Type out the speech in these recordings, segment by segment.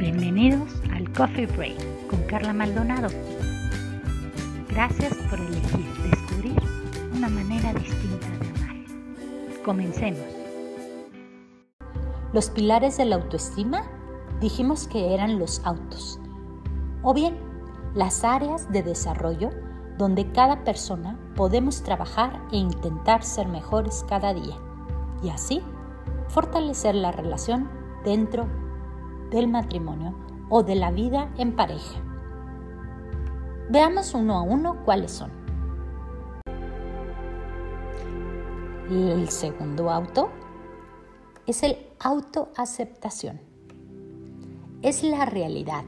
Bienvenidos al Coffee Break con Carla Maldonado. Gracias por elegir descubrir una manera distinta de amar. Comencemos. Los pilares de la autoestima dijimos que eran los autos, o bien las áreas de desarrollo donde cada persona podemos trabajar e intentar ser mejores cada día y así fortalecer la relación dentro del matrimonio o de la vida en pareja. Veamos uno a uno cuáles son. El segundo auto es el autoaceptación. Es la realidad,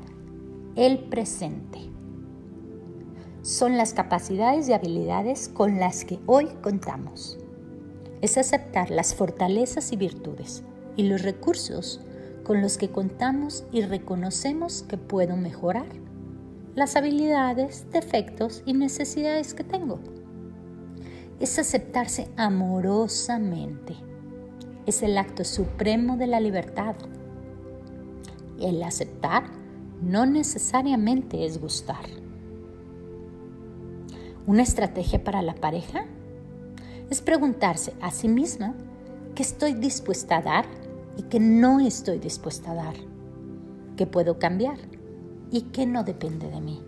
el presente. Son las capacidades y habilidades con las que hoy contamos. Es aceptar las fortalezas y virtudes y los recursos con los que contamos y reconocemos que puedo mejorar las habilidades, defectos y necesidades que tengo. Es aceptarse amorosamente. Es el acto supremo de la libertad. El aceptar no necesariamente es gustar. Una estrategia para la pareja es preguntarse a sí misma qué estoy dispuesta a dar y que no estoy dispuesta a dar, que puedo cambiar y que no depende de mí.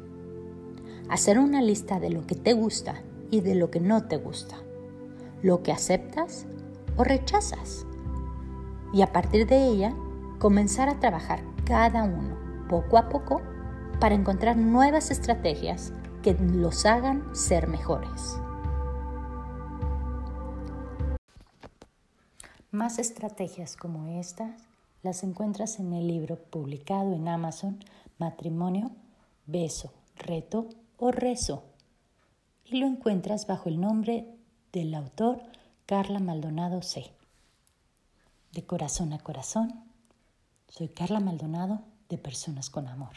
Hacer una lista de lo que te gusta y de lo que no te gusta, lo que aceptas o rechazas. Y a partir de ella, comenzar a trabajar cada uno, poco a poco, para encontrar nuevas estrategias que los hagan ser mejores. Más estrategias como estas las encuentras en el libro publicado en Amazon Matrimonio, Beso, Reto o Rezo y lo encuentras bajo el nombre del autor Carla Maldonado C. De corazón a corazón, soy Carla Maldonado de Personas con Amor.